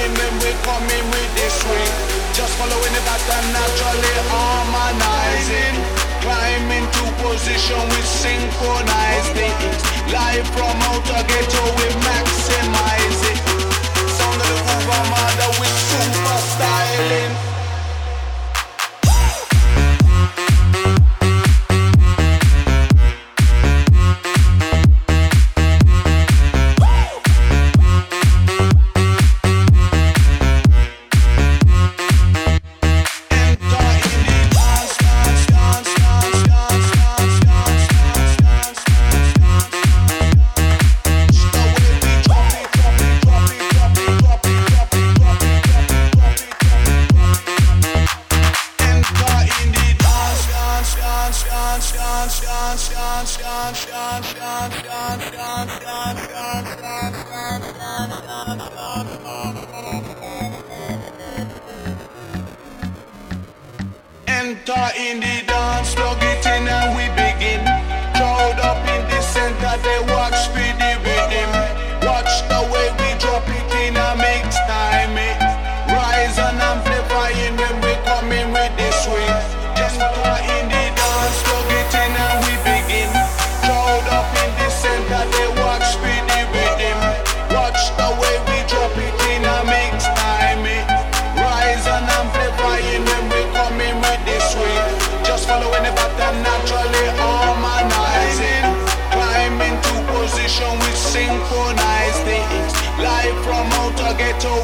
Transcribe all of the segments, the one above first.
swinging when we coming with the swing. Just following the pattern naturally harmonizing. Climbing to position we synchronize things. Live from outer ghetto we maximize it. Sound of the Uber mother with super styling.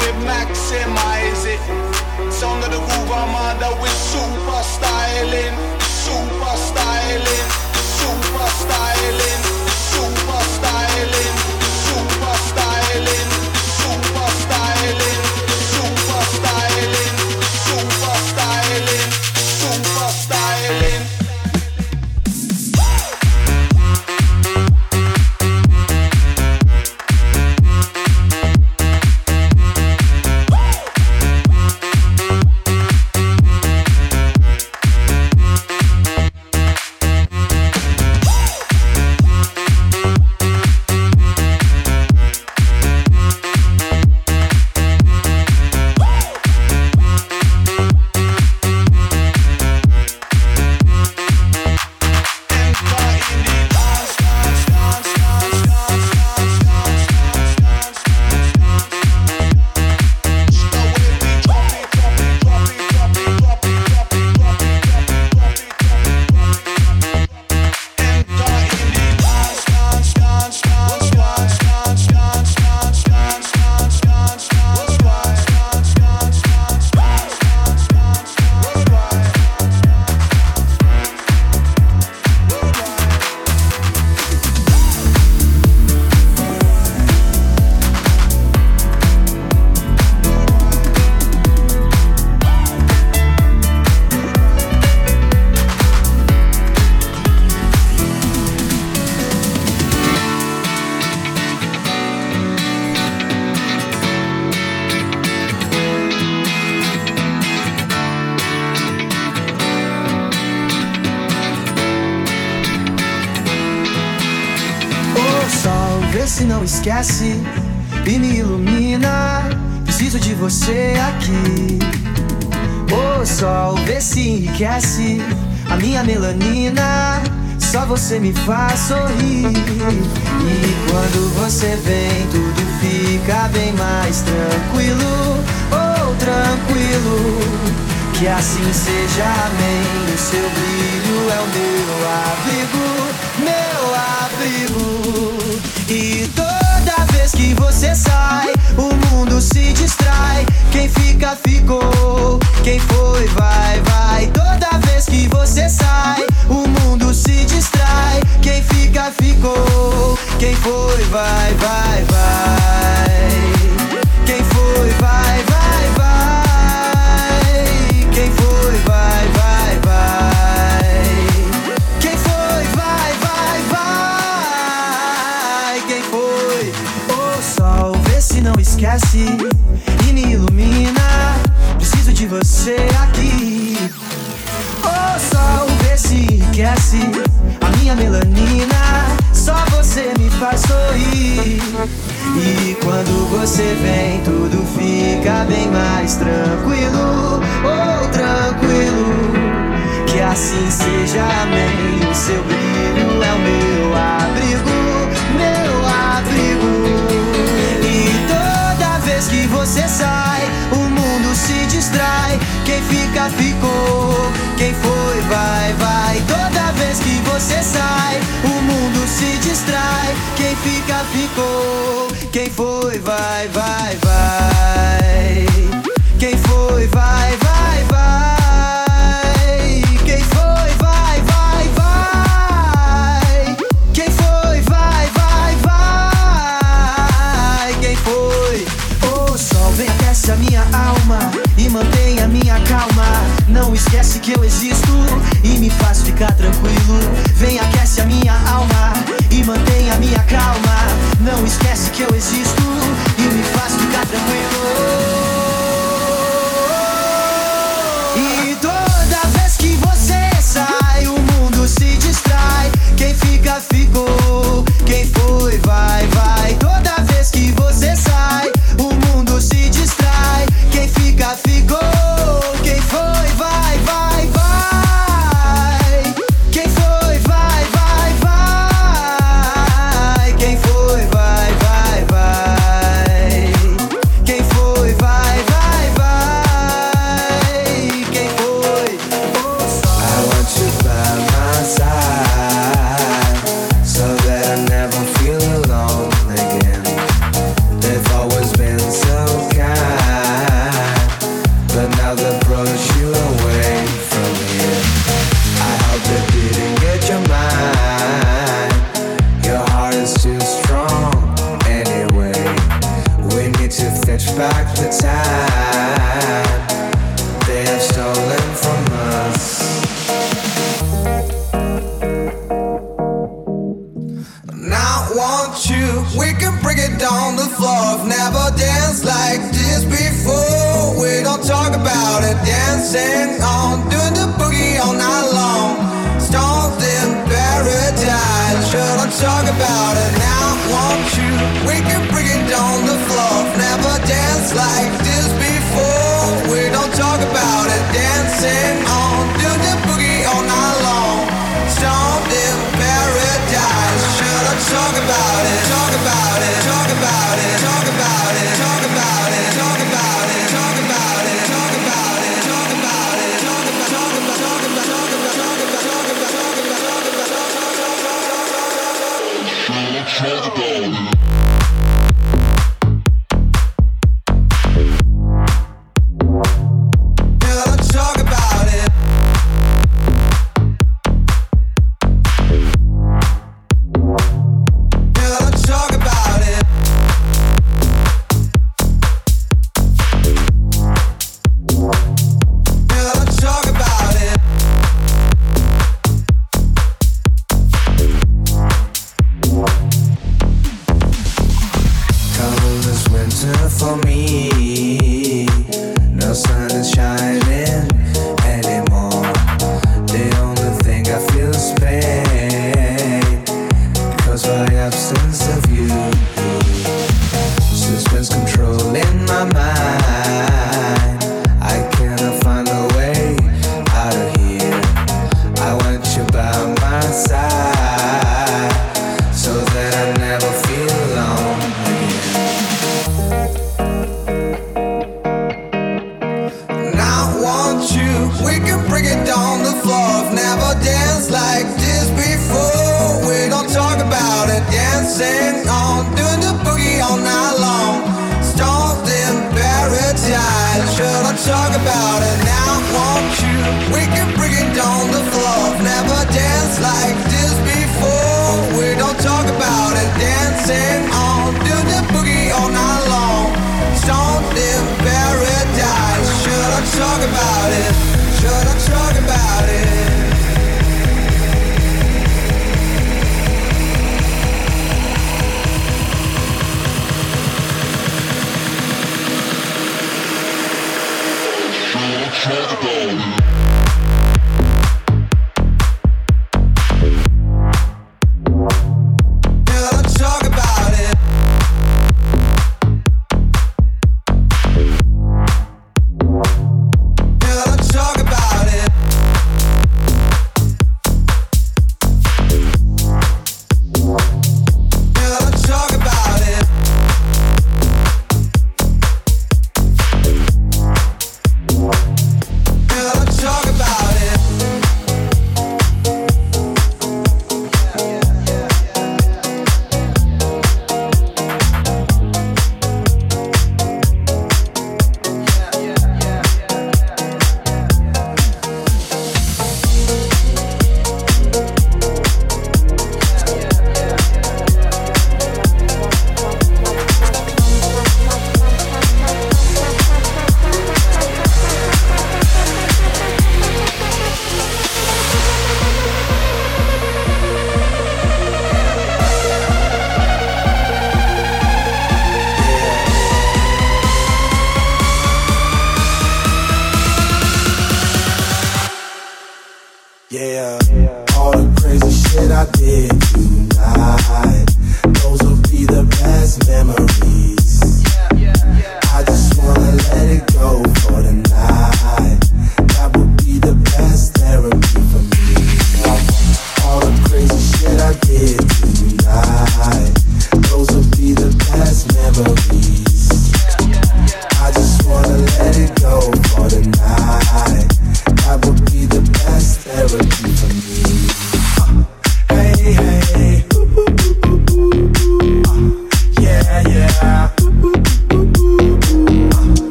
We maximize it. Sound of the groove, I'm under with super styling. Se não esquece e me ilumina. Preciso de você aqui. O sol, vê se enriquece a minha melanina. Só você me faz sorrir. E quando você vem, tudo fica bem mais tranquilo. Oh, tranquilo. Que assim seja, amém. O seu brilho é o meu abrigo, meu abrigo. E toda vez que você sai, o mundo se distrai. Quem fica, ficou. Quem foi, vai, vai. Toda vez que você sai, o mundo se distrai. Quem fica, ficou. Quem foi, vai, vai, vai. Quem foi, enlouquece é assim e me ilumina. Preciso de você aqui. O oh, sol vê se enriquece é assim, a minha melanina. Só você me faz sorrir. E quando você vem, tudo fica bem mais tranquilo. Oh, tranquilo. Que assim seja, amém. O seu brilho é o meu abrigo, meu abrigo você sai, o mundo se distrai. Quem fica, ficou. Quem foi, vai, vai. Toda vez que você sai, o mundo se distrai. Quem fica, ficou. Quem foi, vai, vai, vai. talk about it.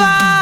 Ai,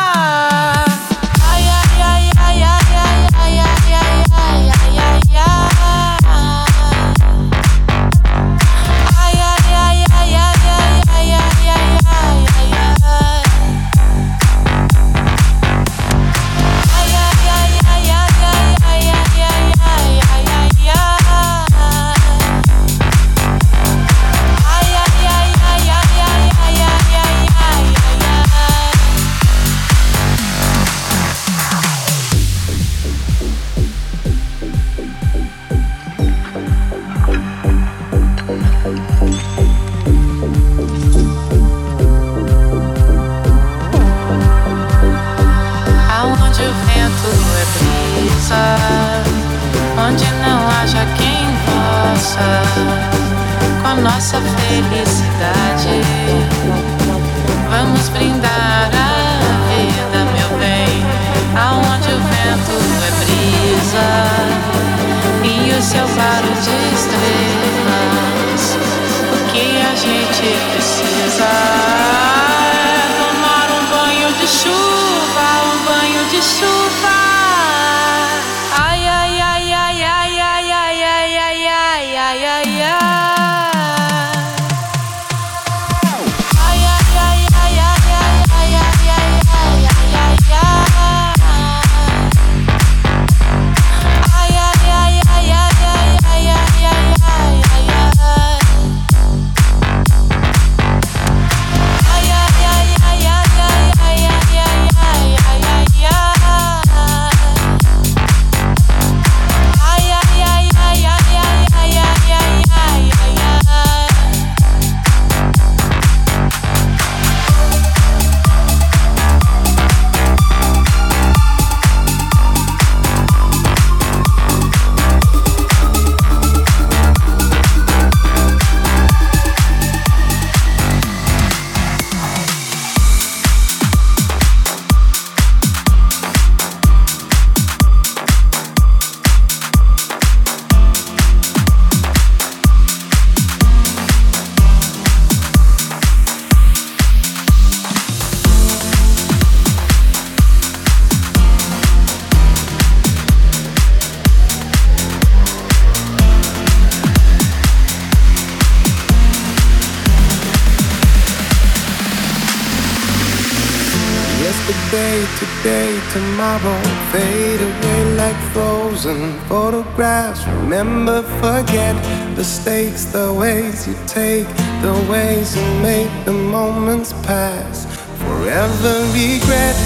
Remember, forget the stakes, the ways you take, the ways you make the moments pass. Forever regret.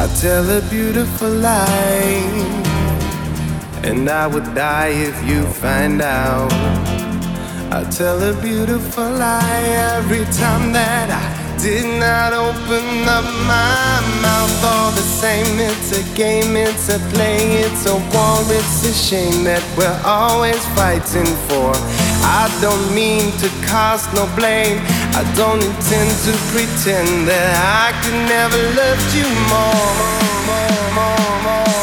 I tell a beautiful lie, and I would die if you find out. I tell a beautiful lie every time that I did not open up my mouth all the same. It's a game, it's a play, it's a war, it's a shame that we're always fighting for. I don't mean to cast no blame, I don't intend to pretend that I could never love you more. more, more, more.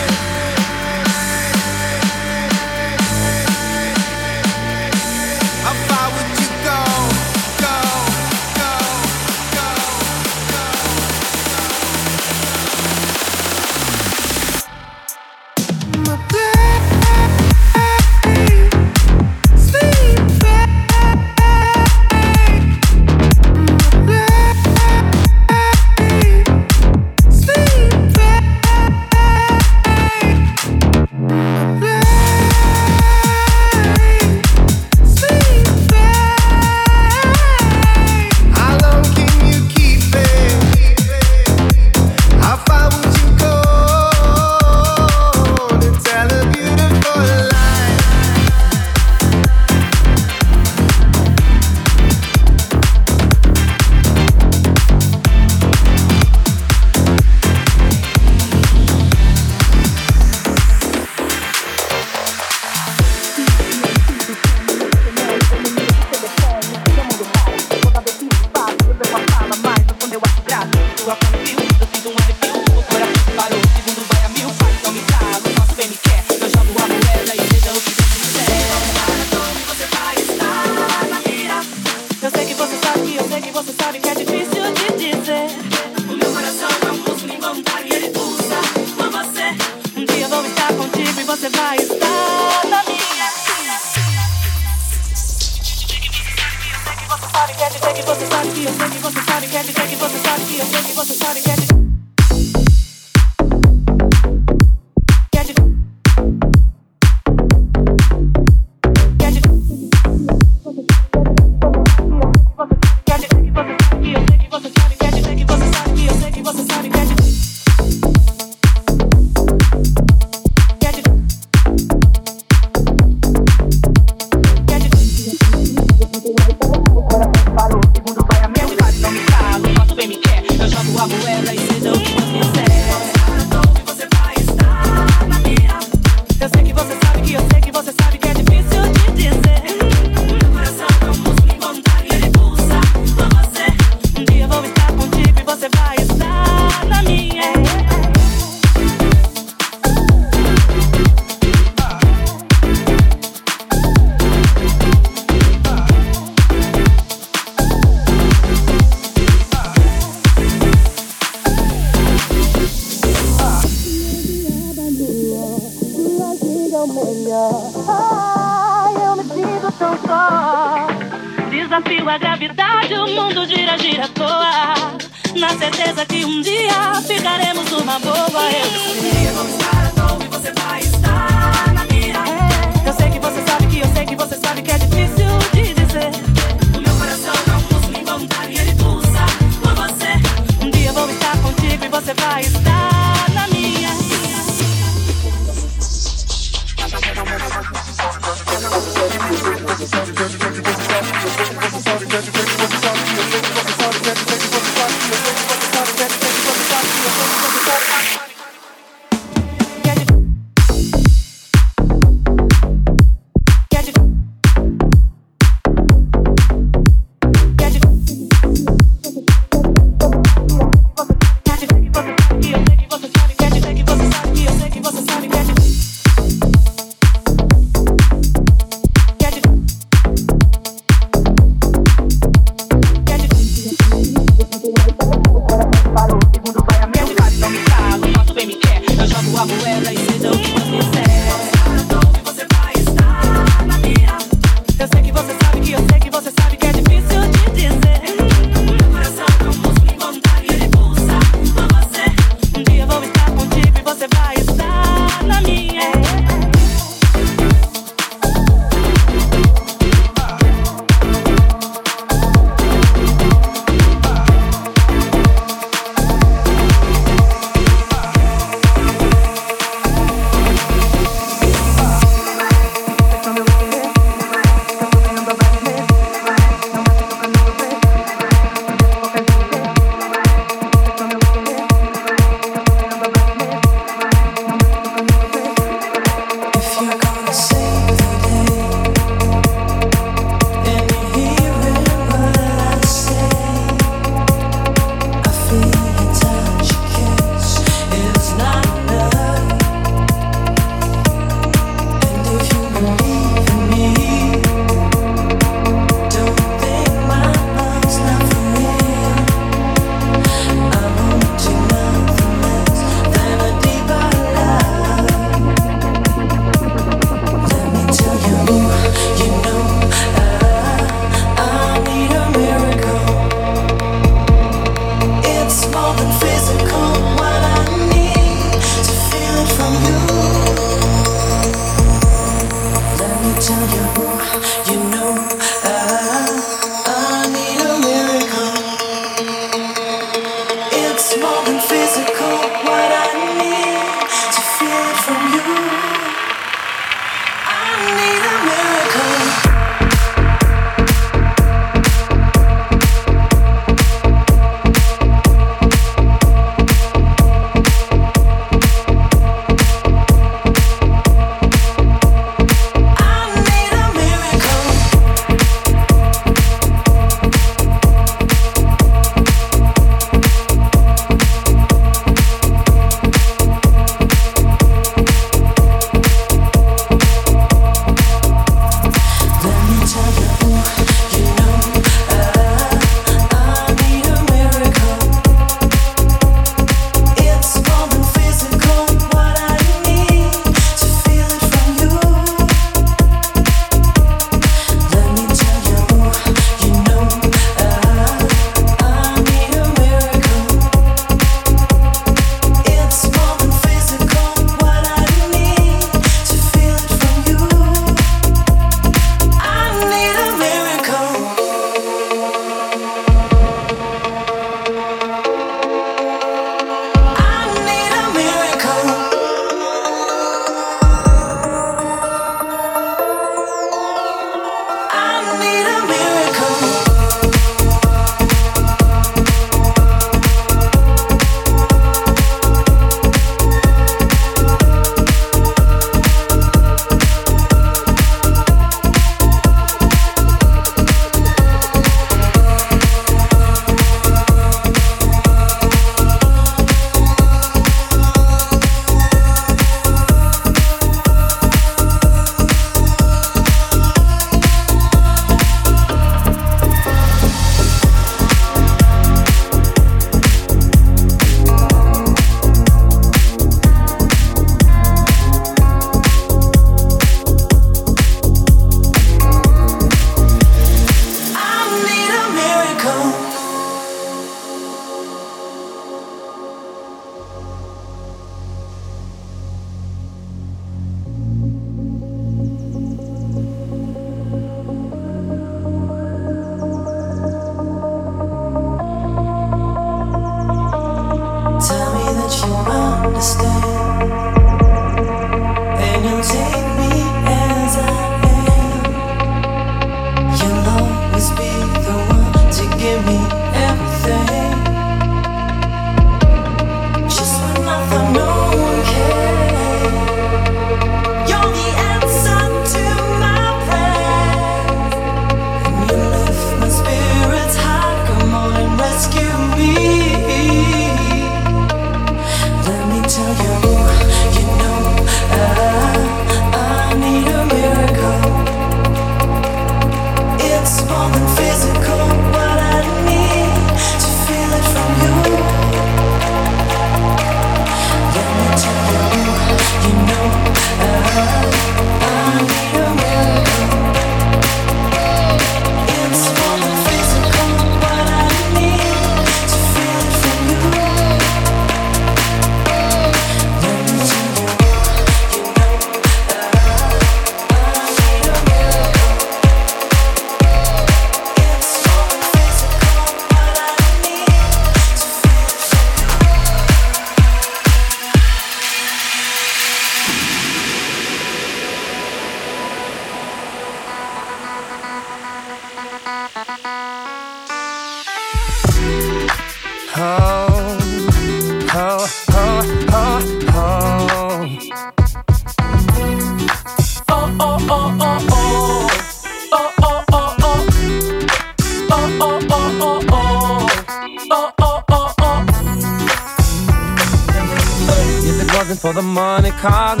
cause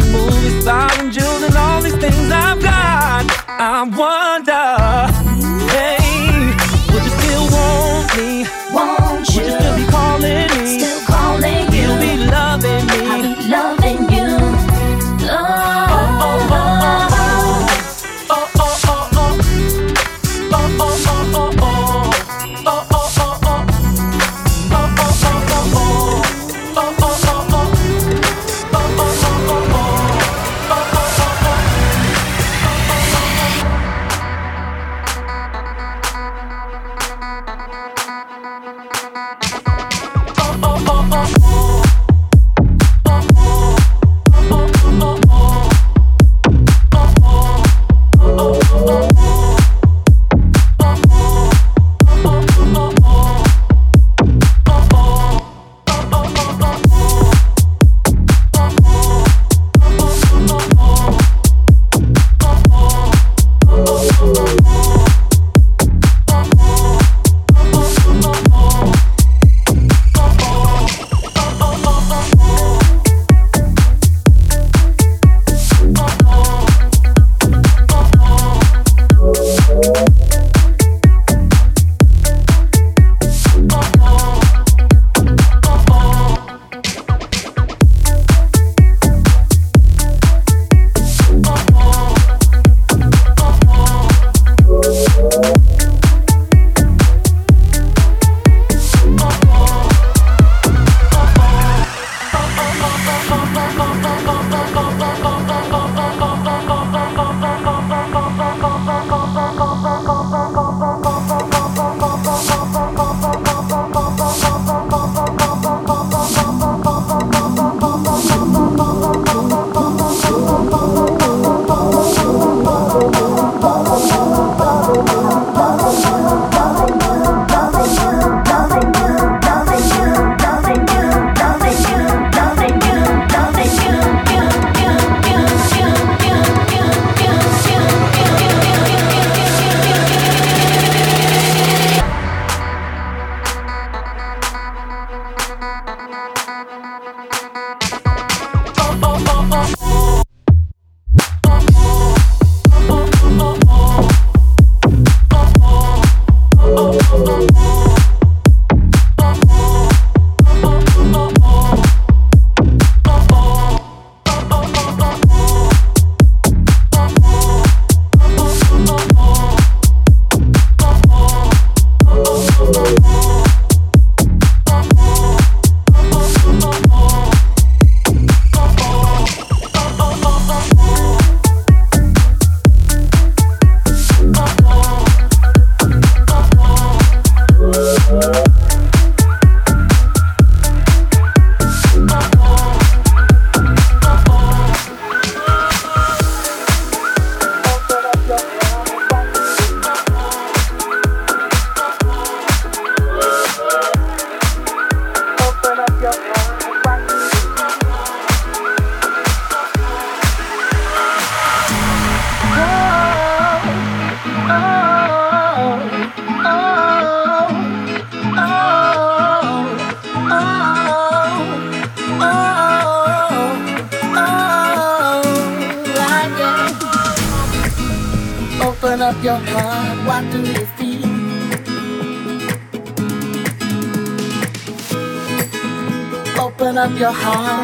your heart.